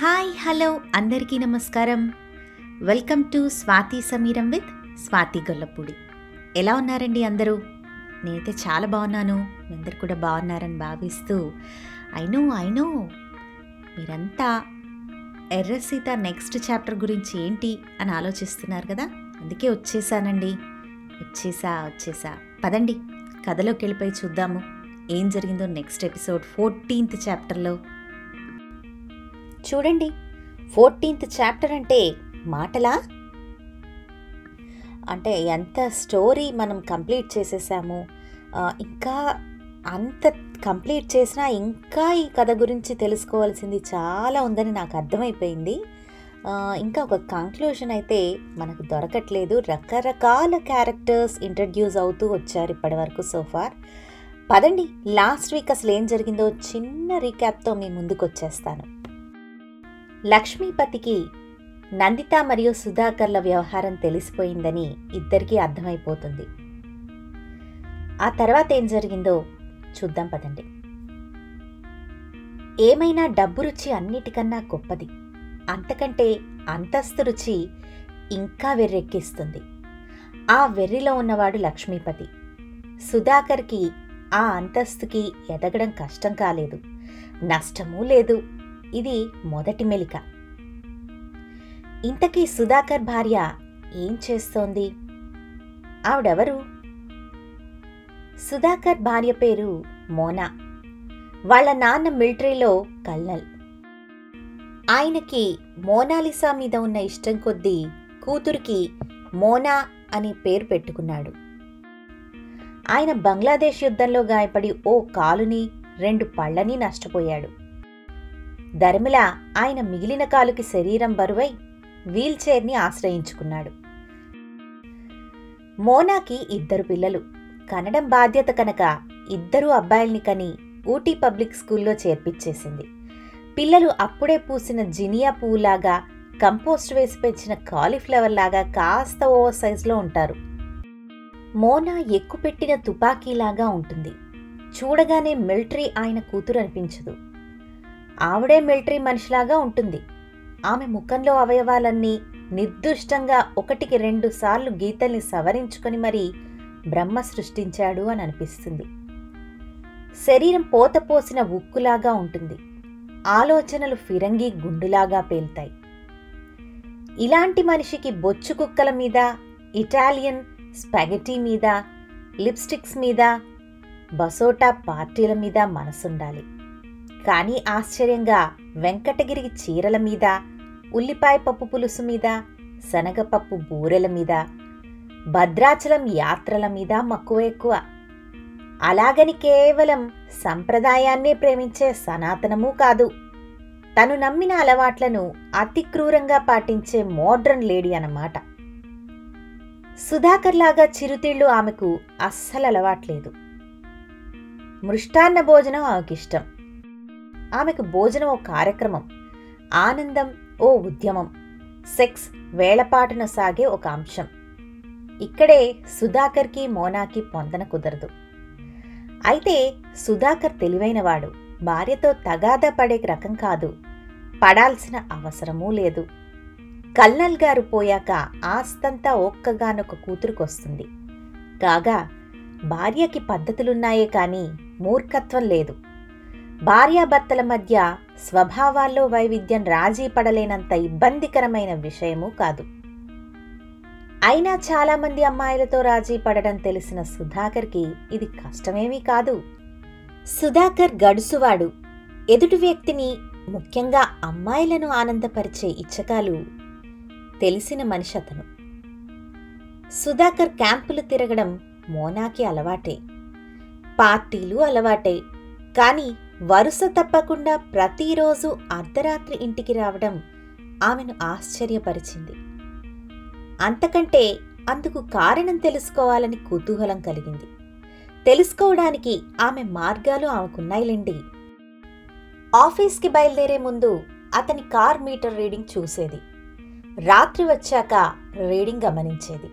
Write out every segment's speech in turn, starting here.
Hi hello అందరికీ నమస్కారం. Welcome to Swathi Sameeram with Swathi Gollapudi. ఎలా ఉన్నారండి అందరూ? నేనైతే చాలా బాగున్నాను. మీ అందరు కూడా బాగున్నారని భావిస్తూ అయినో అయినో మీరంతా ఎర్రసీత నెక్స్ట్ చాప్టర్ గురించి ఏంటి అని ఆలోచిస్తున్నారు కదా? అందుకే వచ్చేసానండి. వచ్చేసా వచ్చేసా. పదండి కథలోకి వెళ్ళిపోయి చూద్దాము. ఏం జరిగిందో నెక్స్ట్ ఎపిసోడ్ ఫోర్టీన్త్ చాప్టర్లో చూడండి. ఫోర్టీన్త్ చాప్టర్ అంటే మాటలా? అంటే ఎంత స్టోరీ మనం కంప్లీట్ చేసేసాము? ఇంకా అంత కంప్లీట్ చేసినా ఇంకా ఈ కథ గురించి తెలుసుకోవాల్సింది చాలా ఉందని నాకు అర్థమైపోయింది. ఇంకా ఒక కంక్లూషన్ అయితే మనకు దొరకట్లేదు. రకరకాల క్యారెక్టర్స్ ఇంట్రడ్యూస్ అవుతూ వచ్చారు ఇప్పటివరకు సోఫార్ పదండి లాస్ట్ వీక్ అసలు ఏం జరిగిందో చిన్న రీక్యాప్తో మీ ముందుకు వచ్చేస్తాను. లక్ష్మీపతికి నందిత మరియు సుధాకర్ల వ్యవహారం తెలిసిపోయిందని ఇద్దరికీ అర్థమైపోతుంది. ఆ తర్వాత ఏం జరిగిందో చూద్దాం పదండి. ఏమైనా డబ్బు రుచి అన్నిటికన్నా గొప్పది. అంతకంటే అంతస్తు రుచి ఇంకా వెర్రెక్కిస్తుంది. ఆ వెర్రిలో ఉన్నవాడు లక్ష్మీపతి. సుధాకర్కి ఆ అంతస్తుకి ఎదగడం కష్టం కాలేదు. నష్టమూ లేదు. ఇది మొదటి మెలిక. ఇంతకీ సుధాకర్ భార్య ఏం చేస్తోంది? ఆవిడెవరు? సుధాకర్ భార్య పేరు మోనా. వాళ్ళ నాన్న మిలిటరీలో కల్నల్. ఆయనకి మోనాలిసా మీద ఉన్న ఇష్టం కొద్దీ కూతురికి మోనా అని పేరు పెట్టుకున్నాడు. ఆయన బంగ్లాదేశ్ యుద్ధంలో గాయపడి ఓ కాలుని రెండు పళ్ళని నష్టపోయాడు. ధర్మిల ఆయన మిగిలిన కాలుకి శరీరం బరువై వీల్చైర్ని ఆశ్రయించుకున్నాడు. మోనాకి ఇద్దరు పిల్లలు. కనడం బాధ్యత కనుక ఇద్దరు అబ్బాయిల్ని కని ఊటీ పబ్లిక్ స్కూల్లో చేర్పించేసింది. పిల్లలు అప్పుడే పూసిన జినియా పువ్వులాగా కంపోస్ట్ వేసి పెంచిన కాలీఫ్లవర్ లాగా కాస్త ఓవర్ సైజులో ఉంటారు. మోనా ఎక్కుపెట్టిన తుపాకీలాగా ఉంటుంది. చూడగానే మిలిటరీ ఆయన కూతురు అనిపించదు ఆవిడే మిలిటరీ మనిషిలాగా ఉంటుంది. ఆమె ముఖంలో అవయవాలన్నీ నిర్దుష్టంగా ఒకటికి రెండు సార్లు గీతల్ని సవరించుకొని మరీ బ్రహ్మ సృష్టించాడు అని అనిపిస్తుంది. శరీరం పోతపోసిన ఉక్కులాగా ఉంటుంది. ఆలోచనలు ఫిరంగి గుండులాగా పేలుతాయి. ఇలాంటి మనిషికి బొచ్చు కుక్కల మీద ఇటాలియన్ స్పాగెటీ మీద లిప్స్టిక్స్ మీద బసోటా పార్టీల మీద మనసుండాలి. కానీ ఆశ్చర్యంగా వెంకటగిరి చీరల మీద ఉల్లిపాయ పప్పు పులుసు మీద శనగపప్పు బూరెల మీద భద్రాచలం యాత్రల మీద మక్కువ ఎక్కువ. అలాగని కేవలం సంప్రదాయాన్నే ప్రేమించే సనాతనమూ కాదు. తను నమ్మిన అలవాట్లను అతి క్రూరంగా పాటించే మోడ్రన్ లేడీ అన్నమాట. సుధాకర్లాగా చిరుతిళ్ళు ఆమెకు అస్సలు అలవాట్లేదు మృష్టాన్న భోజనం ఆమెకిష్టం. ఆమెకు భోజనం ఓ కార్యక్రమం ఆనందం ఓ ఉద్యమం సెక్స్ వేళపాటున సాగే ఒక అంశం. ఇక్కడే సుధాకర్కి మోనాకి పొందన కుదరదు. అయితే సుధాకర్ తెలివైనవాడు భార్యతో తగాదా పడే రకం కాదు పడాల్సిన అవసరమూ లేదు. కల్నల్ గారు పోయాక ఆస్తంతా ఒక్కగానొక కూతురుకొస్తుంది. కాగా భార్యకి పద్ధతులున్నాయే కాని మూర్ఖత్వం లేదు. భార్యాభర్తల మధ్య స్వభావాల్లో వైవిధ్యం రాజీ పడలేనంత ఇబ్బందికరమైన విషయమూ కాదు. అయినా చాలామంది అమ్మాయిలతో రాజీ పడడం తెలిసిన సుధాకర్కి ఇది కష్టమేమీ కాదు. సుధాకర్ గడుసువాడు. ఎదుటి వ్యక్తిని ముఖ్యంగా అమ్మాయిలను ఆనందపరిచే ఇచ్చకాలు తెలిసిన మనిషి అతను. సుధాకర్ క్యాంపులు తిరగడం మోనాకి అలవాటే. పార్టీలు అలవాటే. కానీ వరుస తప్పకుండా ప్రతిరోజు అర్ధరాత్రి ఇంటికి రావడం ఆమెను ఆశ్చర్యపరిచింది. అంతకంటే అందుకు కారణం తెలుసుకోవాలని కుతూహలం కలిగింది. తెలుసుకోవడానికి ఆమె మార్గాలు ఆమెకున్నాయిలేండి. ఆఫీస్కి బయలుదేరే ముందు అతని కార్ మీటర్ రీడింగ్ చూసేది. రాత్రి వచ్చాక రీడింగ్ గమనించేది.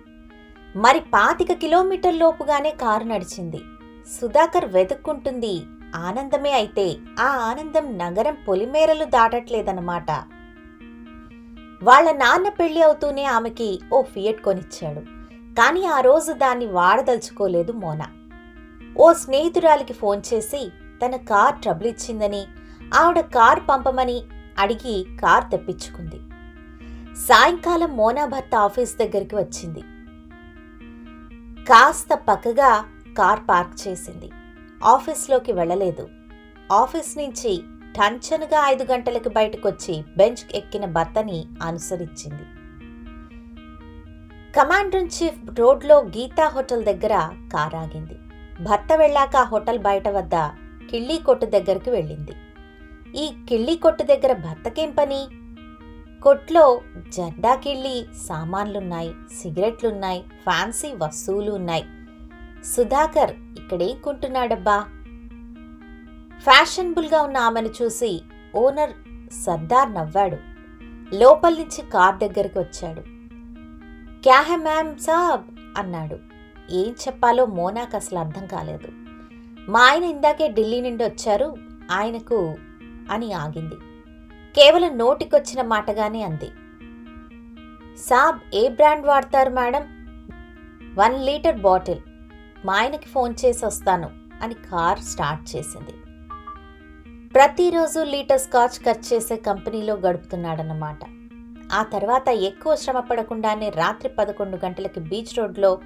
మరి పాతిక కిలోమీటర్ లోపుగానే కారు నడిచింది. సుధాకర్ వెతుక్కుంటుంది ఆనందమే అయితే ఆ ఆనందం నగరం పొలిమేరలు దాటట్లేదన్నమాట. వాళ్ళ నాన్న పెళ్ళి అవుతూనే ఆమెకి ఓ ఫియట్ కొనిచ్చాడు. కానీ ఆ రోజు దాన్ని వాడదలుచుకోలేదు మోనా. ఓ స్నేహితురాలికి ఫోన్ చేసి తన కార్ ట్రబుల్ ఇచ్చిందని ఆవిడ కార్ పంపమని అడిగి కార్ తెప్పించుకుంది. సాయంకాలం మోనా భర్త ఆఫీస్ దగ్గరికి వచ్చింది. కాస్త పక్కగా కార్ పార్క్ చేసింది. ఆఫీస్లోకి వెళ్ళలేదు. ఆఫీస్ నుంచి టంచనుగా ఐదు గంటలకు బయటకొచ్చి బెంచ్ ఎక్కిన భర్తని అనుసరించింది. కమాండర్ ఇన్ చీఫ్ రోడ్లో గీతా హోటల్ దగ్గర కారాగింది భర్త వెళ్ళాక ఆ హోటల్ బయట వద్ద కిళ్ళీ కొట్టు దగ్గరికి వెళ్ళింది. ఈ కిళ్ళీ కొట్టు దగ్గర భర్తకేం పని? కొట్లో జెండా కిళ్ళి సామాన్లున్నాయి సిగరెట్లున్నాయి ఫ్యాన్సీ వస్తువులు ఉన్నాయి సుధాకర్ ఇక్కడేం కొంటున్నాడబ్బా. ఫ్యాషనబుల్గా ఉన్న ఆమెను చూసి ఓనర్ సర్దార్ నవ్వాడు. లోపల నుంచి కార్ దగ్గరికి వచ్చాడు. క్యాహె మ్యామ్ సాబ్ అన్నాడు. ఏం చెప్పాలో మోనాకు అసలు అర్థం కాలేదు. మా ఆయన ఇందాకే ఢిల్లీ నుండి వచ్చారు ఆయనకు అని ఆగింది. కేవలం నోటికొచ్చిన మాటగానే అంది. సాబ్ ఏ బ్రాండ్ వాడతారు మేడం? One litre bottle. మా ఆయనకి ఫోన్ చేసి వస్తాను అని కార్ స్టార్ట్ చేసింది. ప్రతిరోజు లీటర్ స్కాచ్ ఖర్చు చేసే కంపెనీలో గడుపుతున్నాడన్నమాట. ఆ తర్వాత ఎక్కువ శ్రమ పడకుండానే రాత్రి పదకొండు గంటలకి బీచ్ రోడ్లో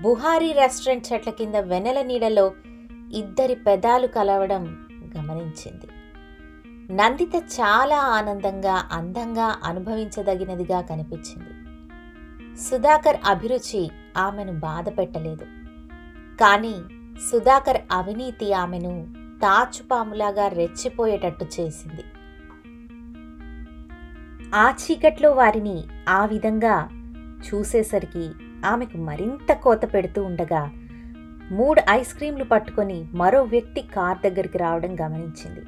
బుహారీ రెస్టారెంట్ చెట్ల కింద వెనెల నీడలో ఇద్దరి పెదాలు కలవడం గమనించింది. నందిత చాలా ఆనందంగా అందంగా అనుభవించదగినదిగా కనిపించింది. సుధాకర్ అభిరుచి ఆమెను బాధ పెట్టలేదు కానీ సుధాకర్ అవినీతి ఆమెను తాచుపాములాగా రెచ్చిపోయేటట్టు చేసింది. ఆ చీకట్లో వారిని ఆ విధంగా చూసేసరికి ఆమెకు మరింత కోత పెడుతూ ఉండగా మూడు ఐస్ క్రీంలు పట్టుకొని మరో వ్యక్తి కార్ దగ్గరికి రావడం గమనించింది.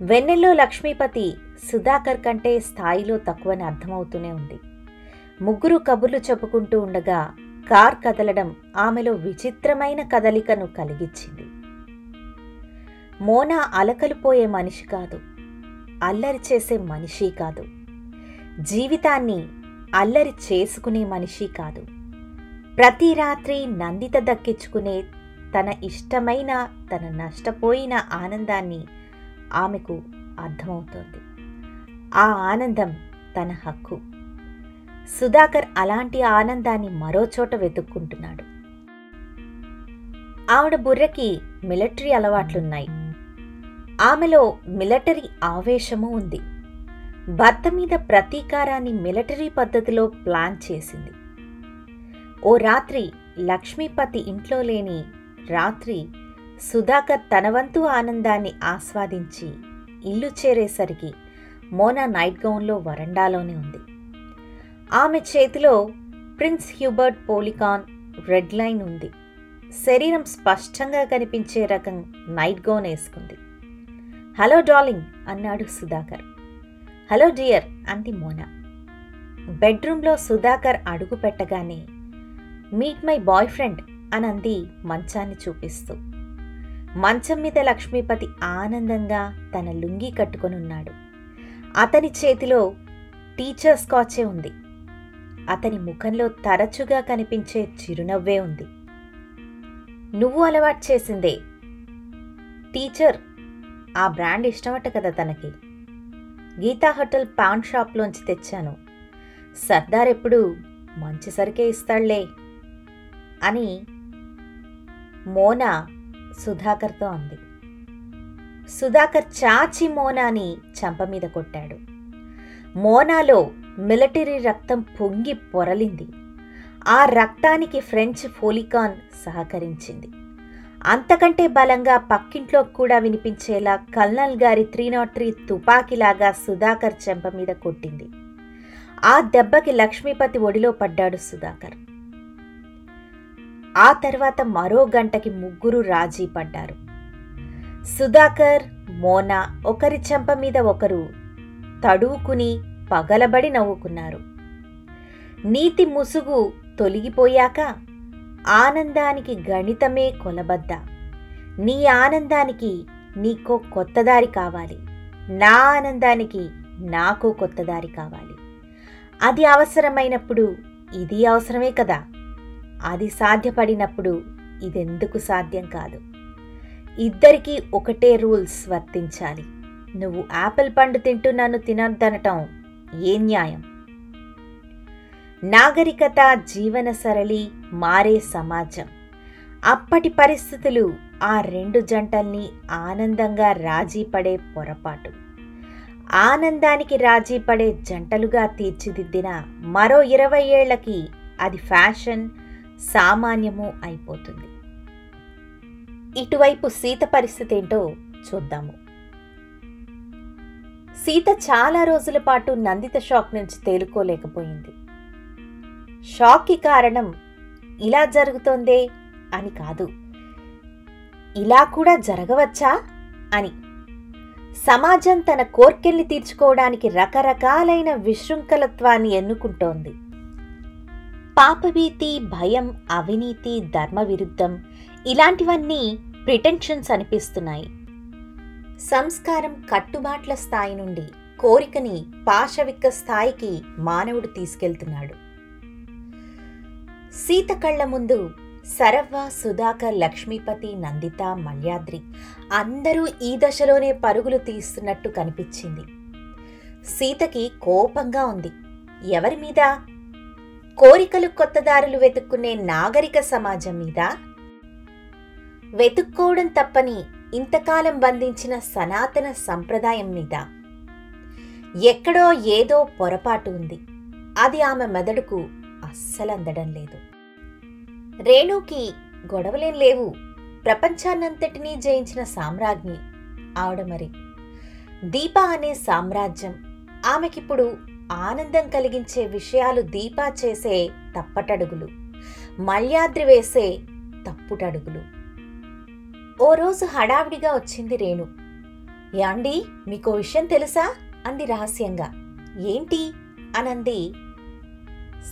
వెన్నెల్లో లక్ష్మీపతి సుధాకర్ కంటే స్థాయిలో తక్కువని అర్థమవుతూనే ఉంది. ముగ్గురు కబుర్లు చెప్పుకుంటూ ఉండగా కార్ కదలడం ఆమెలో విచిత్రమైన కదలికను కలిగించింది. మోనా అలకలిపోయే మనిషి కాదు అల్లరి చేసే మనిషి కాదు జీవితాన్ని అల్లరి చేసుకునే మనిషి కాదు. ప్రతి రాత్రి నందిత దక్కించుకునే తన ఇష్టమైన తన నష్టపోయిన ఆనందాన్ని ఆమెకు అర్థమవుతోంది. ఆ ఆనందం తన హక్కు. సుధాకర్ అలాంటి ఆనందాన్ని మరోచోట వెతుక్కుంటున్నాడు. ఆవిడ బుర్రకి మిలిటరీ అలవాట్లున్నాయి. ఆమెలో మిలిటరీ ఆవేశము ఉంది. భర్త మీద ప్రతీకారాన్ని మిలిటరీ పద్ధతిలో ప్లాన్ చేసింది. ఓ రాత్రి లక్ష్మీపతి ఇంట్లో లేని రాత్రి సుధాకర్ తనవంతు ఆనందాన్ని ఆస్వాదించి ఇల్లు చేరేసరికి మోనా నైట్ గౌన్లో వరండాలోనే ఉంది. ఆమె చేతిలో ప్రిన్స్ హ్యూబర్ట్ పోలికాన్ రెడ్ లైన్ ఉంది. శరీరం స్పష్టంగా కనిపించే రకం నైట్ గౌన్ వేసుకుంది. హలో డార్లింగ్ అన్నాడు సుధాకర్. హలో డియర్ అంది మోనా. బెడ్రూమ్లో సుధాకర్ అడుగు పెట్టగానే మీట్ మై బాయ్ ఫ్రెండ్ అని అంది మంచాన్ని చూపిస్తూ. మంచం మీద లక్ష్మీపతి ఆనందంగా తన లుంగీ కట్టుకొని ఉన్నాడు. అతని చేతిలో టీచర్ స్కాచే ఉంది. అతని ముఖంలో తరచుగా కనిపించే చిరునవ్వే ఉంది. నువ్వు అలవాటు చేసిందే. టీచర్ ఆ బ్రాండ్ ఇష్టమట కదా తనకి. గీతా హోటల్ పాన్ షాప్లోంచి తెచ్చాను. సర్దార్ ఎప్పుడు మంచి సరికే ఇస్తాళ్ళే అని మోనా సుధాకర్తో అంది. సుధాకర్ చాచి మోనాని చంప మీద కొట్టాడు. మోనాలో మిలిటరీ రక్తం పొంగి పొరలింది. ఆ రక్తానికి ఫ్రెంచ్ ఫోలికాన్ సహకరించింది. అంతకంటే బలంగా పక్కింట్లో కూడా వినిపించేలా కల్నల్ గారి త్రీ నాట్ త్రీ తుపాకీలాగా సుధాకర్ చెంప మీద కొట్టింది. ఆ దెబ్బకి లక్ష్మీపతి ఒడిలో పడ్డాడు సుధాకర్. ఆ తర్వాత మరో గంటకి ముగ్గురు రాజీ పడ్డారు. సుధాకర్ మోనా ఒకరి చెంప మీద ఒకరు తడువుకుని పగలబడి నవ్వుకున్నారు. నీతి ముసుగు తొలగిపోయాక ఆనందానికి గణితమే కొలబద్ద. నీ ఆనందానికి నీకో కొత్త దారి కావాలి. నా ఆనందానికి నాకు కొత్త దారి కావాలి. అది అవసరమైనప్పుడు ఇది అవసరమే కదా. అది సాధ్యపడినప్పుడు ఇదెందుకు సాధ్యం కాదు. ఇద్దరికీ ఒకటే రూల్స్ వర్తించాలి. నువ్వు యాపిల్ పండు తింటూ నన్ను తినొద్దనటం ఏ న్యాయం? నాగరికత జీవన సరళి మారే సమాజం. అప్పటి పరిస్థితులు ఆ రెండు జంటల్ని ఆనందంగా రాజీ పడే పొరపాటు. ఆనందానికి రాజీ పడే జంటలుగా తీర్చిదిద్దిన మరో ఇరవై ఏళ్ళకి అది ఫ్యాషన్ సామాన్యము అయిపోతుంది. ఇటువైపు సీత పరిస్థితి ఏంటో చూద్దాము. సీత చాలా రోజుల పాటు నందిత షాక్ నుంచి తేలుకోలేకపోయింది. షాక్కి కారణం ఇలా జరుగుతోందే అని కాదు. ఇలా కూడా జరగవచ్చా అని. సమాజం తన కోర్కెల్ని తీర్చుకోవడానికి రకరకాలైన విశృంఖలత్వాన్ని ఎన్నుకుంటోంది. పాపభీతి భయం అవినీతి ధర్మ విరుద్ధం ఇలాంటివన్నీ ప్రిటెన్షన్స్ అనిపిస్తున్నాయి. సంస్కారం కట్టుబాట్ల స్థాయి నుండి కోరికని పాశవిక స్థాయికి మానవుడు తీసుకెళ్తున్నాడు. సీత కళ్ళ ముందు సరవ్వ సుధాకర్ లక్ష్మీపతి నందిత మల్యాద్రి అందరూ ఈ దశలోనే పరుగులు తీస్తున్నట్టు కనిపించింది. సీతకి కోపంగా ఉంది. ఎవరి మీద? కోరికలు కొత్త దారులు వెతుక్కునే నాగరిక సమాజం మీద? వెతుక్కోవడం తప్పని ఇంతకాలం బంధించిన సనాతన సంప్రదాయం మీద. ఎక్కడో ఏదో పొరపాటు ఉంది. అది ఆమె మెదడుకు అస్సలందడం లేదు. రేణుకి గొడవలేం లేవు. ప్రపంచాన్నంతటినీ జయించిన సామ్రాజ్ఞి ఆవిడ మరి. దీప అనే సామ్రాజ్యం ఆమెకిప్పుడు ఆనందం కలిగించే విషయాలు దీపా చేసే తప్పటడుగులు. మల్యాద్రి వేసే తప్పుటడుగులు. ఓ రోజు హడావిడిగా వచ్చింది రేణు. యాండి మీకో విషయం తెలుసా? అంది రహస్యంగా. ఏంటి? అనంది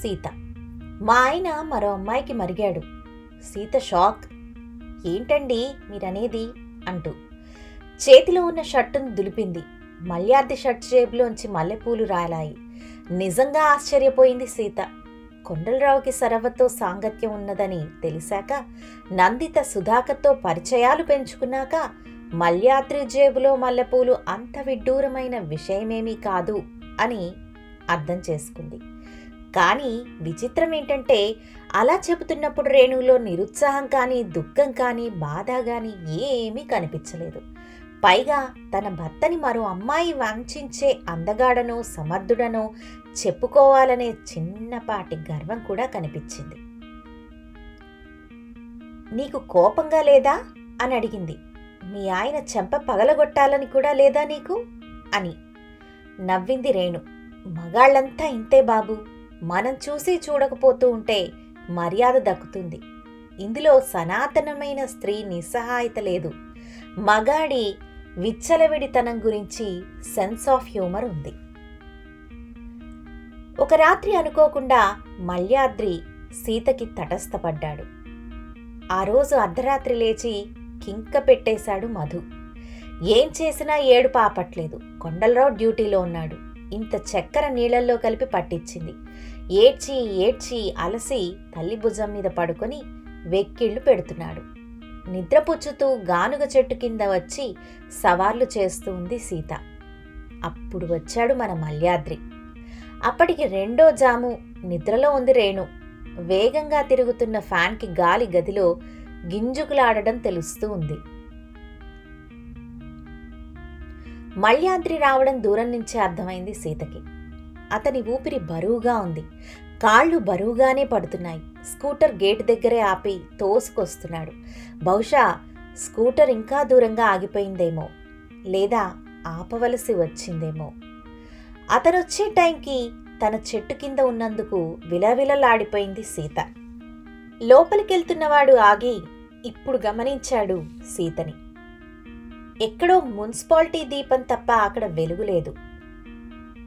సీత. మా ఆయన మరో అమ్మాయికి మరిగాడు. సీత షాక్. ఏంటండి మీరనేది? అంటూ. చేతిలో ఉన్న షర్టును దులిపింది. మల్యార్ది షర్ట్ జేబులోంచి మల్లెపూలు రాలాయి. నిజంగా ఆశ్చర్యపోయింది సీత. కొండలరావుకి సరవతో సాంగత్యం ఉన్నదని తెలిసాక నందిత సుధాకర్తో పరిచయాలు పెంచుకున్నాక మల్యాద్రి జేబులో మల్లెపూలు అంత విడ్డూరమైన విషయమేమీ కాదు అని అర్థం చేసుకుంది. కానీ విచిత్రం ఏంటంటే అలా చెబుతున్నప్పుడు రేణులో నిరుత్సాహం కానీ దుఃఖం కానీ బాధ కానీ ఏమీ కనిపించలేదు. పైగా తన భర్తని మరో అమ్మాయి వంచించే అందగాడనో సమర్థుడనో చెప్పుకోవాలనే చిన్నపాటి గర్వం కూడా కనిపించింది. నీకు కోపంగా లేదా? అని అడిగింది. మీ ఆయన చెంప పగలగొట్టాలని కూడా లేదా నీకు? అని. నవ్వింది రేణు. మగాళ్ళంతా ఇంతే బాబు. మనం చూసి చూడకపోతూ ఉంటే మర్యాద దక్కుతుంది. ఇందులో సనాతనమైన స్త్రీ నిస్సహాయత లేదు. మగాడి విచ్చలవిడితనం గురించి సెన్స్ ఆఫ్ హ్యూమర్ ఉంది. ఒక రాత్రి అనుకోకుండా మల్యాద్రి సీతకి తటస్థపడ్డాడు. ఆ రోజు అర్ధరాత్రి లేచి కింక పెట్టేశాడు మధు. ఏం చేసినా ఏడు పాపట్లేదు కొండలరావు డ్యూటీలో ఉన్నాడు. ఇంత చక్కెర నీళ్ళల్లో కలిపి పట్టించింది. ఏడ్చి ఏడ్చి అలసి తల్లి భుజం మీద పడుకొని వెక్కిళ్ళు పెడుతున్నాడు. నిద్రపుచ్చుతూ గానుగ చెట్టు కింద వచ్చి సవార్లు చేస్తూ ఉంది సీత. అప్పుడు వచ్చాడు మన మల్యాద్రి. అప్పటికి రెండో జాము నిద్రలో ఉంది రేణు. వేగంగా తిరుగుతున్న ఫ్యాన్కి గాలి గదిలో గింజుకులాడడం తెలుస్తూ ఉంది. మల్యాద్రి రావడం దూరం నుంచే అర్థమైంది సీతకి. అతని ఊపిరి బరువుగా ఉంది. కాళ్ళు బరువుగానే పడుతున్నాయి. స్కూటర్ గేట్ దగ్గరే ఆపి తోసుకొస్తున్నాడు. బహుశా స్కూటర్ ఇంకా దూరంగా ఆగిపోయిందేమో లేదా ఆపవలసి వచ్చిందేమో. అతనొచ్చే టైంకి తన చెట్టు కింద ఉన్నందుకు విలవిలలాడిపోయింది సీత. లోపలికెళ్తున్నవాడు ఆగి ఇప్పుడు గమనించాడు సీతని. ఎక్కడో మున్సిపాలిటీ దీపం తప్ప అక్కడ వెలుగులేదు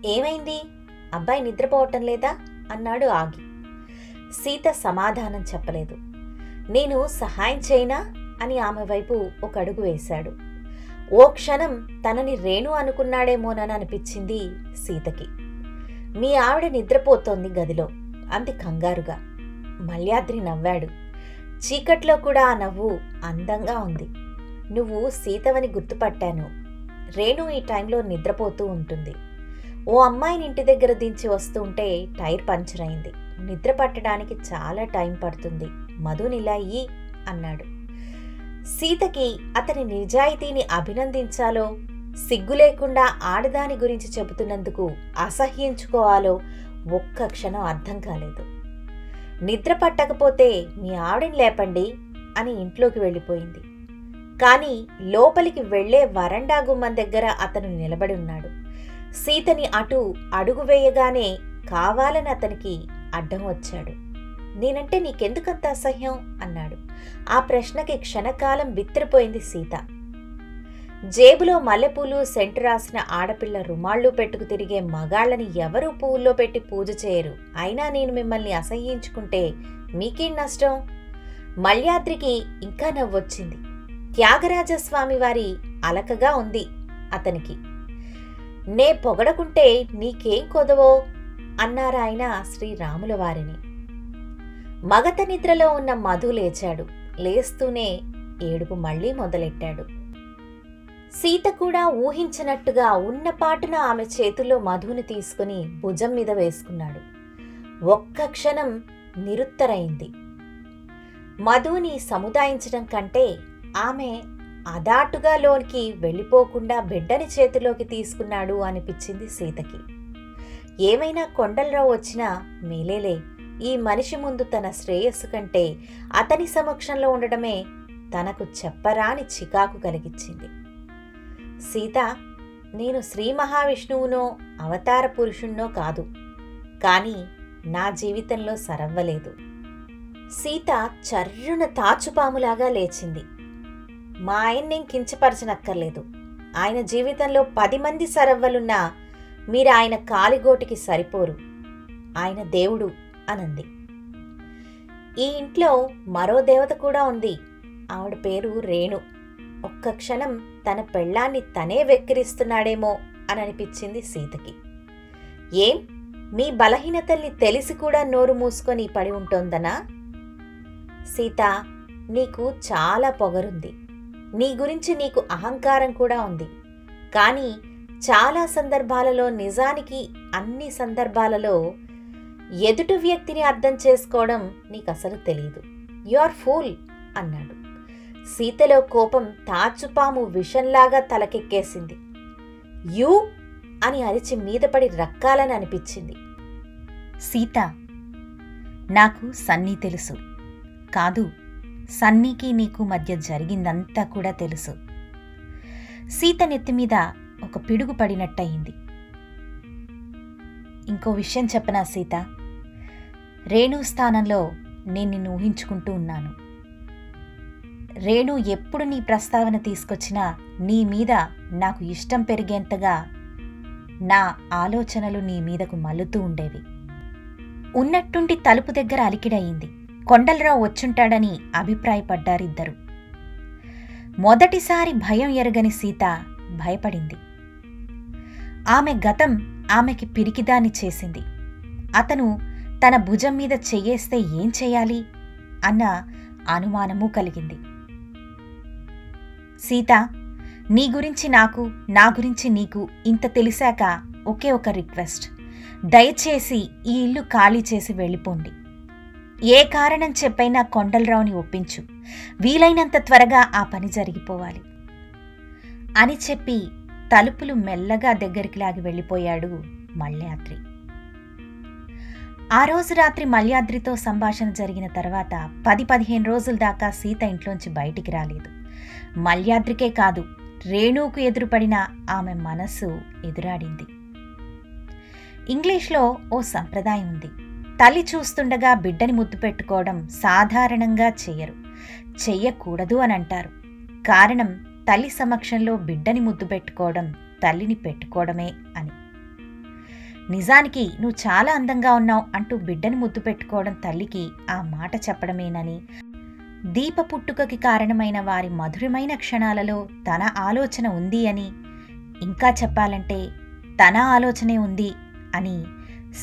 ఏమైంది? అబ్బాయి నిద్రపోవటం లేదా? అన్నాడు ఆగి. సీత సమాధానం చెప్పలేదు. నేను సహాయం చేయనా? అని ఆమె వైపు ఒక అడుగు వేశాడు. ఓ క్షణం తనని రేణు అనుకున్నాడేమోనని అనిపించింది సీతకి. మీ ఆవిడ నిద్రపోతోంది గదిలో అంది కంగారుగా. మల్యాద్రి నవ్వాడు. చీకట్లో కూడా ఆ నవ్వు అందంగా ఉంది. నువ్వు సీతవని గుర్తుపట్టాను. రేణు ఈ టైంలో నిద్రపోతూ ఉంటుంది. ఓ అమ్మాయిని ఇంటి దగ్గర దించి వస్తుంటే టైర్ పంచర్ అయింది. నిద్ర పట్టడానికి చాలా టైం పడుతుంది. మధునిలా అన్నాడు. సీతకి అతని నిజాయితీని అభినందించాలో సిగ్గు లేకుండా ఆడదాని గురించి చెబుతున్నందుకు అసహ్యించుకోవాలో ఒక్క క్షణం అర్థం కాలేదు. నిద్ర పట్టకపోతే మీ ఆవిడని లేపండి అని ఇంట్లోకి వెళ్ళిపోయింది. కానీ లోపలికి వెళ్ళే వరండా గుమ్మం దగ్గర అతను నిలబడి ఉన్నాడు. సీతని అటు అడుగు వేయగానే కావాలని అతనికి అడ్డం వచ్చాడు. నేనంటే నీకెందుకంత అసహ్యం? అన్నాడు. ఆ ప్రశ్నకి క్షణకాలం బిత్తిరిపోయింది సీత. జేబులో మల్లెపూలు సెంటు రాసిన ఆడపిల్ల రుమాళ్ళు పెట్టుకు తిరిగే మగాళ్ళని ఎవరూ పువ్వుల్లో పెట్టి పూజ చేయరు. అయినా నేను మిమ్మల్ని అసహ్యించుకుంటే మీకేం నష్టం? మల్యాద్రికి ఇంకా నవ్వొచ్చింది. త్యాగరాజస్వామి వారి అలకగా ఉంది అతనికి. నే పొగడకుంటే నీకేం కొదవో? అన్నారాయన శ్రీరాముల వారిని మగత నిద్రలో ఉన్న మధు లేచాడు. లేస్తూనే ఏడుపు మళ్ళీ మొదలెట్టాడు. సీత కూడా ఊహించినట్టుగా ఉన్నపాటున ఆమె చేతుల్లో మధుని తీసుకుని భుజం మీద వేసుకున్నాడు. ఒక్క క్షణం నిరుత్తరైంది. మధుని సముదాయించడం కంటే ఆమె అదాటుగా లోనికి వెళ్ళిపోకుండా బిడ్డని చేతిలోకి తీసుకున్నాడు అనిపించింది సీతకి. ఏమైనా కొండలరావు వచ్చినా మేలేలే ఈ మనిషి ముందు తన శ్రేయస్సు కంటే అతని సమక్షంలో ఉండడమే తనకు చెప్పరాని చికాకు కలిగించింది సీత నేను శ్రీ మహావిష్ణువునో అవతార పురుషుణ్ణో కాదు కానీ నా జీవితంలో సరవ్వలేదు. సీత చర్రున తాచుపాములాగా లేచింది. మా ఆయన్నేం కించపరచనక్కర్లేదు. ఆయన జీవితంలో పది మంది సరవ్వలున్నా మీరు ఆయన కాలిగోటికి సరిపోరు. ఆయన దేవుడు. అనంది. ఈ ఇంట్లో మరో దేవత కూడా ఉంది. ఆవిడ పేరు రేణు. ఒక్క క్షణం తన పెళ్ళాన్ని తనే వెక్కిరిస్తున్నాడేమో అని అనిపించింది సీతకి. ఏం? మీ బలహీనతల్ని తెలిసి కూడా నోరు మూసుకొని పడి ఉంటోందనా? సీత నీకు చాలా పొగరుంది. నీ గురించి నీకు అహంకారం కూడా ఉంది. కానీ చాలా సందర్భాలలో నిజానికి అన్ని సందర్భాలలో ఎదుటి వ్యక్తిని అర్థం చేసుకోవడం నీకు అసలు తెలియదు యు ఆర్ ఫూల్ అన్నాడు. సీతలో కోపం తాచుపాము విషంలాగా తలకెక్కేసింది. యూ అని అరిచి మీదపడి రక్కాలని అనిపించింది. సీత నాకు సన్నీ తెలుసు. కాదు సన్నీకి నీకు మధ్య జరిగిందంతా కూడా తెలుసు. సీత నెత్తిమీద ఒక పిడుగు పడినట్టయింది. ఇంకో విషయం చెప్పనా సీత? రేణు స్థానంలో నేను నిన్ను ఊహించుకుంటూ ఉన్నాను. రేణు ఎప్పుడు నీ ప్రస్తావన తీసుకొచ్చినా నీ మీద నాకు ఇష్టం పెరిగేంతగా నా ఆలోచనలు నీ మీదకు మల్లుతూ ఉండేవి. ఉన్నట్టుండి తలుపు దగ్గర అలికిడయింది. కొండలరావు వచ్చుంటాడని అభిప్రాయపడ్డారిద్దరు. మొదటిసారి భయం ఎరగని సీత భయపడింది. ఆమె గతం ఆమెకి పిరికిదాన్ని చేసింది. అతను తన భుజం మీద చెయ్యేస్తే ఏం చేయాలి? అన్న అనుమానము కలిగింది. సీత నీ గురించి నాకు నా గురించి నీకు ఇంత తెలిసాక ఒకే ఒక రిక్వెస్ట్. దయచేసి ఈ ఇల్లు ఖాళీ చేసి వెళ్ళిపోండి. ఏ కారణం చెప్పైనా కొండలరావుని ఒప్పించు. వీలైనంత త్వరగా ఆ పని జరిగిపోవాలి. అని చెప్పి తలుపులు మెల్లగా దగ్గరికి లాగి వెళ్ళిపోయాడు మల్యాద్రి. ఆ రోజు రాత్రి మల్యాద్రితో సంభాషణ జరిగిన తర్వాత పది పదిహేను రోజుల దాకా సీత ఇంట్లోంచి బయటికి రాలేదు. మల్యాద్రికే కాదు రేణుకు ఎదురుపడిన ఆమె మనస్సు ఎదురాడింది. ఇంగ్లీష్లో ఓ సంప్రదాయం ఉంది. తల్లి చూస్తుండగా బిడ్డని ముద్దు పెట్టుకోవడం సాధారణంగా చెయ్యరు చెయ్యకూడదు అని అంటారు. కారణం తల్లి సమక్షంలో బిడ్డని ముద్దు పెట్టుకోవడం తల్లిని పెట్టుకోవడమే అని. నిజానికి నువ్వు చాలా అందంగా ఉన్నావు అంటూ బిడ్డను ముద్దు పెట్టుకోవడం తల్లికి ఆ మాట చెప్పడమేనని. దీప పుట్టుకకి కారణమైన వారి మధురమైన క్షణాలలో తన ఆలోచన ఉంది అని ఇంకా చెప్పాలంటే తన ఆలోచనే ఉంది అని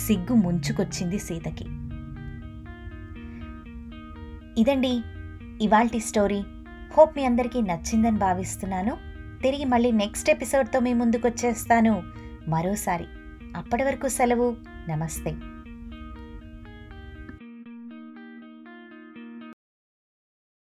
సిగ్గు ముంచుకొచ్చింది సీతకి. ఇదండి ఇవాల్టి స్టోరీ. హోప్ మీ అందరికీ నచ్చిందని భావిస్తున్నాను. తిరిగి మళ్ళీ నెక్స్ట్ ఎపిసోడ్తో మీ ముందుకు వచ్చేస్తాను మరోసారి. అప్పటి వరకు సెలవు. నమస్తే.